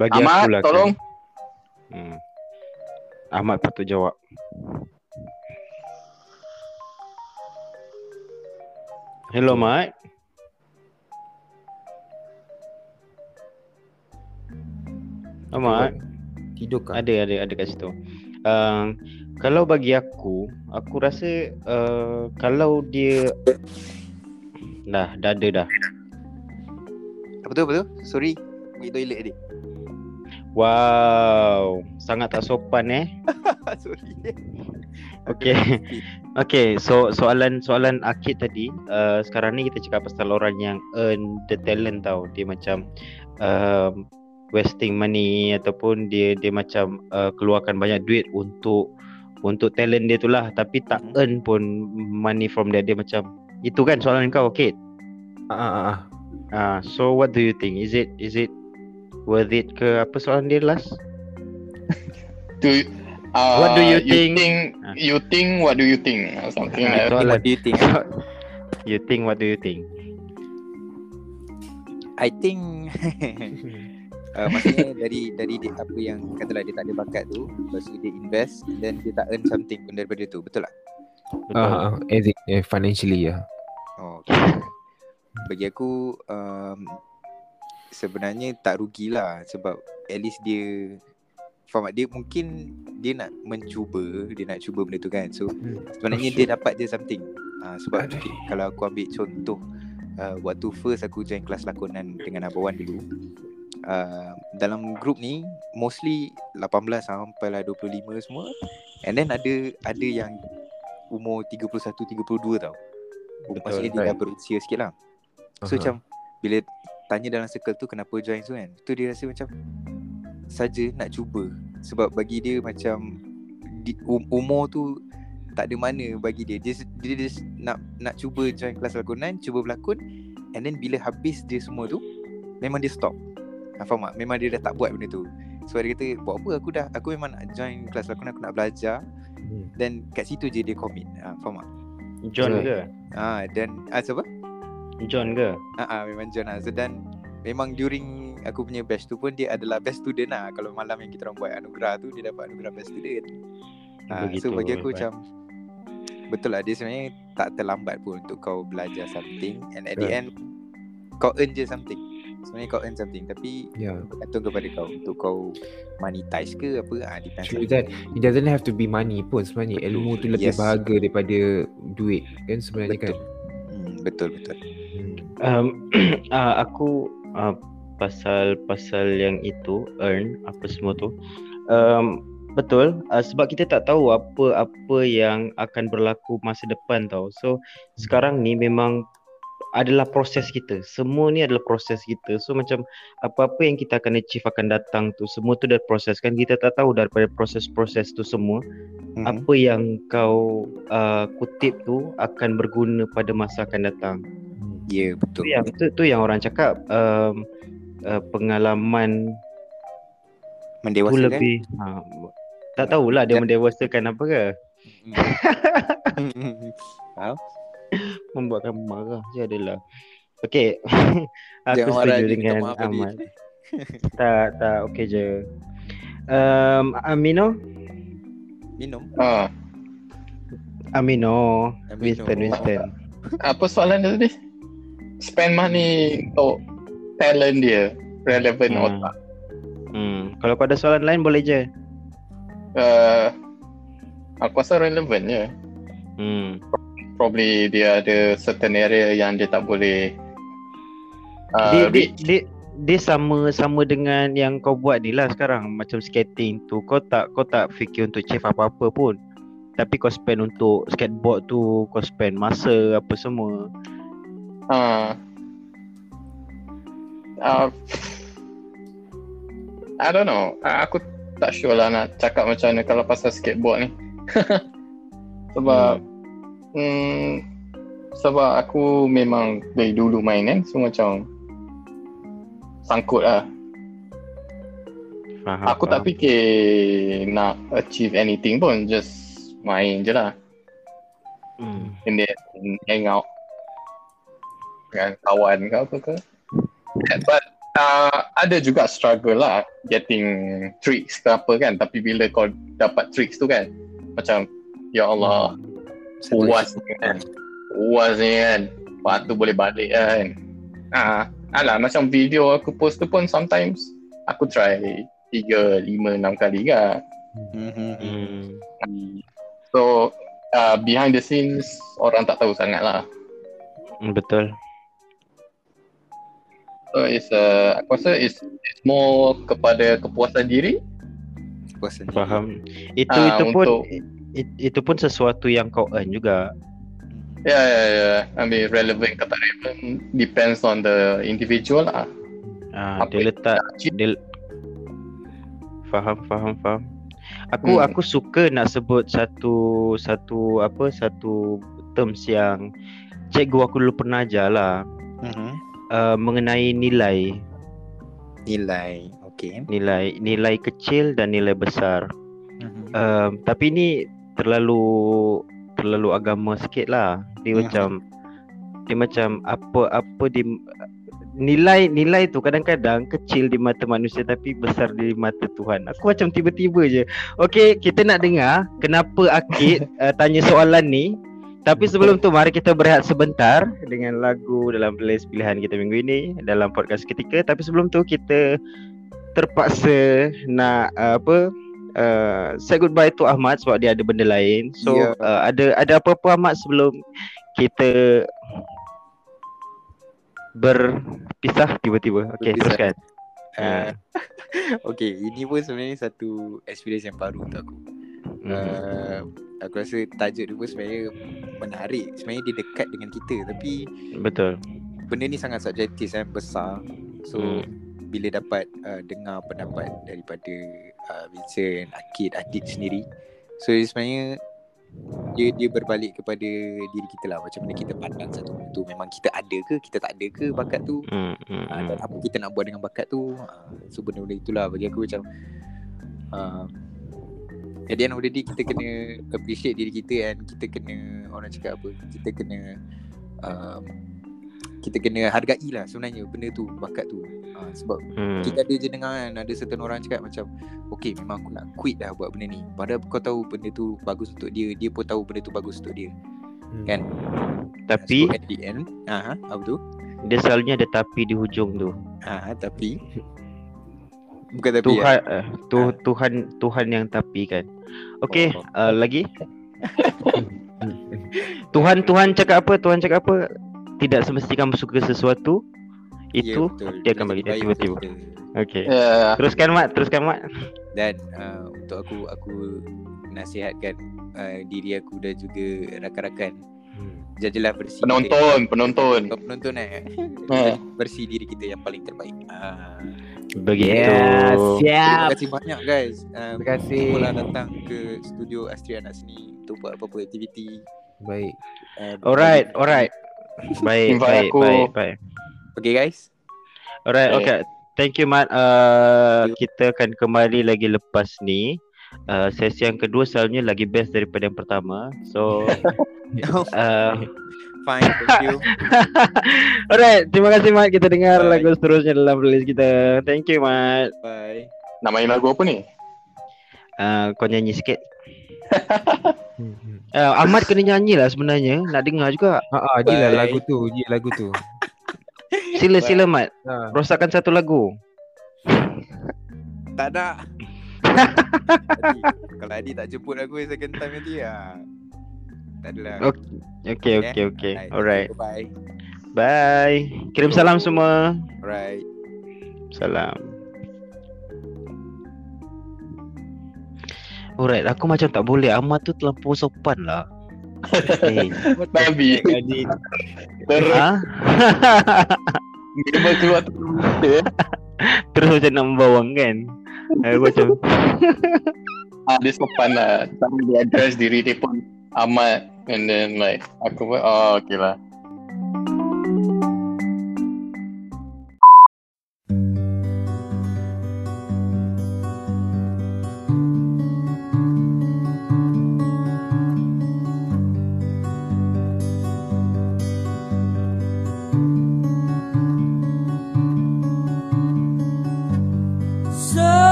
Bagi Ahmad aku lah tolong kan. Hmm. Ahmad patut jawab. Hello, Mat. Ahmad. Tidur kan? Ada, ada, ada kat situ. Uh, kalau bagi aku, aku rasa uh, kalau dia dah, dah ada dah. Apa tu, apa tu? Sorry. Pergi toilet tadi. Wow, sangat tak sopan eh. [laughs] Sorry. Okay. Okay, so soalan soalan Akid tadi, uh, sekarang ni kita cakap pasal orang yang earn the talent tau. Dia macam um, wasting money ataupun dia dia macam uh, keluarkan banyak duit untuk untuk talent dia tu lah tapi tak earn pun money from that dia macam itu kan soalan kau Akid. Ah, ah, ah. Ah, so what do you think? Is it is it worth it ke apa soalan dia last? [laughs] Do uh, What do you you think? think? Ah. You think? What do you think? Or something like that. soalan. What do you think? [laughs] You think what do you think? I think [laughs] uh, maksudnya dari dari dia, apa yang katalah dia tak ada bakat tu lepas tu dia invest then dia tak earn something pun daripada tu betul tak? Betul. Ah, as in, eh, financially ya. Oh, okay. Bagi aku um, sebenarnya tak rugilah sebab at least dia faham tak? Dia mungkin dia nak mencuba, dia nak cuba benda tu kan. So Hmm. sebenarnya Oh, dia dapat je something. Uh, sebab okay, kalau aku ambil contoh uh, waktu first aku join kelas lakonan dengan Abang Wan dulu. Uh, dalam group ni mostly 18 sampai lah 25 semua. And then ada ada yang umur 31 32 tau. Betul, Maksudnya dia dah right. berusia sikit lah. So Aha. macam bila tanya dalam circle tu kenapa join tu kan. Tu dia rasa macam saja nak cuba sebab bagi dia macam di, um, umur tu tak ada mana bagi dia. Dia dia, dia nak nak cuba join kelas lakonan, cuba berlakon and then bila habis dia semua tu memang dia stop. Ha, faham tak? Memang dia dah tak buat benda tu. So dia kata buat apa aku dah aku memang nak join kelas lakonan aku nak belajar Hmm. dan kat situ je dia commit. Ha, faham tak? John Right. ke? Ha, dan ah, siapa? John ke? Ah, ah memang John lah. So dan memang during aku punya batch tu pun dia adalah best student lah. Kalau malam yang kita orang buat anugerah tu dia dapat anugerah best student. Ah, so Begitu, bagi aku macam betul lah dia sebenarnya tak terlambat pun untuk kau belajar something and at the Right. end kau earn je something. Sebenarnya kau earn something tapi Yeah. bergantung kepada kau untuk kau monetize ke apa ah depends. True that. It doesn't have to be money pun sebenarnya. Ilmu tu lebih Yes. berharga daripada duit kan sebenarnya kan. Hmm, betul betul. Hmm. Um, [clears throat] uh, aku uh, pasal pasal yang itu earn apa semua tu. Um, betul uh, sebab kita tak tahu apa apa yang akan berlaku masa depan tau. So sekarang ni memang adalah proses kita. Semua ni adalah proses kita. So macam apa-apa yang kita akan achieve akan datang tu semua tu dah proses kan kita tak tahu daripada proses-proses tu semua Hmm. apa yang kau uh, kutip tu akan berguna pada masa akan datang. Ya yeah, betul. Tu yang tu, tu yang orang cakap um, uh, pengalaman tu Mendewasakan. lebih ha, tak tahulah dia mendewasakan apa ke Hmm. [laughs] Membuatkan marah je adalah okey [laughs] aku Jangan setuju dengan. Ahmad [laughs] tak tak okey je um, Amino Minum. Ah, Amino Amino. Winston Winston apa soalan dia tadi? Spend money untuk talent dia relevant Hmm. or tak? hmm. kalau kau ada soalan lain boleh je Uh, aku rasa relevant je. hmm. Probably dia ada certain area yang dia tak boleh uh, dia, dia, reach. dia, dia sama sama dengan yang kau buat ni lah sekarang macam skating tu kau tak kau tak fikir untuk achieve apa-apa pun tapi kau spend untuk skateboard tu kau spend masa apa semua Uh, uh, I don't know. Uh, aku tak sure lah nak cakap macam mana kalau pasal skateboard ni. [laughs] sebab hmm. Sebab aku memang dari dulu main kan. So macam sangkut lah. faham Aku tak faham. fikir nak achieve anything pun. Just main je lah. hmm. And then hang out dengan kawan ke apa ke. But uh, ada juga struggle lah getting tricks ke apa kan tapi bila kau dapat tricks tu kan macam ya Allah Satu puas ni kan puas ni kan lepas tu boleh balik kan ah alah macam video aku post tu pun sometimes aku try 3, 5, 6 kali kan Mhm. Hmm. so uh, behind the scenes orang tak tahu sangat lah Hmm, Betul. so it's uh, aku rasa it's, it's more kepada kepuasan diri Puasan diri. Faham. Itu Ah, itu pun untuk- it, itu pun sesuatu yang kau earn juga. Ya, ya, ya. I mean, relevant ke tak relevant depends on the individual lah. Ah, Apa dia letak dia faham faham faham. Aku Hmm. aku suka nak sebut satu satu apa satu terms yang cikgu aku dulu pernah ajar lah Mhm. uh, mengenai nilai Nilai. Okey. nilai nilai kecil dan nilai besar. Mhm. Um, tapi ni terlalu terlalu agama sikit lah. Dia Mhm. macam dia macam apa apa di nilai nilai tu kadang-kadang kecil di mata manusia tapi besar di mata Tuhan. Aku macam tiba-tiba je. Okey, kita nak dengar kenapa Akid uh, [laughs] tanya soalan ni. Tapi sebelum tu mari kita berehat sebentar dengan lagu dalam playlist pilihan kita minggu ini dalam podcast ketika. Tapi sebelum tu kita terpaksa nak uh, apa uh, say goodbye to Ahmad sebab dia ada benda lain. So Ya. uh, ada ada apa-apa Ahmad sebelum kita berpisah tiba-tiba. Okey, teruskan. Uh, [laughs] okay, ini pun sebenarnya satu experience yang baru untuk aku. Mhm. Uh, aku rasa tajuk dia pun sebenarnya menarik. Sebenarnya dia dekat dengan kita tapi Betul. benda ni sangat subjektif dan besar. So Hmm. bila dapat uh, dengar pendapat daripada uh, Vincent, Akid, Adik sendiri. So sebenarnya dia dia berbalik kepada diri kita lah. Macam mana kita pandang satu benda tu. Memang kita ada ke kita tak ada ke bakat tu. Hmm, hmm, uh, dan apa kita nak buat dengan bakat tu. Uh, so benda-benda itulah. Bagi aku macam uh, at the end of the day kita kena appreciate diri kita and kita kena orang cakap apa kita kena um, kita kena hargai lah sebenarnya benda tu bakat tu uh, sebab hmm. kita ada je dengar kan ada certain orang cakap macam Okay memang aku nak quit dah buat benda ni Padahal kau tahu benda tu bagus untuk dia Dia pun tahu benda tu bagus untuk dia Hmm. Kan Tapi so, at the end aha, Apa tu dia selalunya ada tapi di hujung tu. aha, Tapi Bukan tapi Tuhan ya? uh, tu, Tuhan Tuhan yang tapi kan. Okey, Oh. uh, lagi [laughs] Tuhan Tuhan cakap apa? Tuhan cakap apa? Tidak semestinya kamu suka sesuatu itu ya, betul. dia akan bagi dia baik tiba-tiba. untuk kita. Okey. Ya, Teruskan Mat, teruskan Mat. Dan uh, untuk aku Aku nasihatkan uh, Diri aku dan juga rakan-rakan Jajalah bersih penonton, penonton. kita. Oh, Penonton eh Eh. Bersih diri kita yang paling terbaik ah. Begitu. Yeah, Terima siap. kasih banyak guys um, Terima kasih. Cubalah datang ke studio Astria Anak Seni Untuk buat apa-apa aktiviti Baik. um, Alright, alright. [laughs] Baik, baik, aku. baik, baik. Okay guys Alright, Okay. okay. Thank you Mat. Uh, kita akan kembali lagi lepas ni. Uh, sesi yang kedua selalunya lagi best daripada yang pertama. So [laughs] uh, Fine thank you [laughs] Alright, terima kasih Mat. Kita dengar Bye. lagu seterusnya dalam playlist kita. Thank you Mat. Bye Nak main lagu apa ni? Uh, kau nyanyi sikit. [laughs] Uh, Ahmad kena nyanyi lah sebenarnya. Nak dengar juga. Ha ah, dia lah lagu tu, dia lagu tu. Sila sila Mat. Ha. Rosakkan satu lagu. Tak nak Adi, Kalau Adi tak jemput aku second time nanti ya. Tak adalah Okay, okay, okay. okay. Alright, Alright. Bye Bye. Kirim salam semua. Alright Salam. Alright, aku macam tak boleh. Ahmad tu terlampau sopan lah. [laughs] hey. Babi. Adi Terus ha? [laughs] dia keluar tu. [laughs] Terus macam nak membawang kan? Aku macam [laughs] Ah, dia sopan lah. Sama dia address diri dia pun amat. And then like, aku pun, oh okay lah.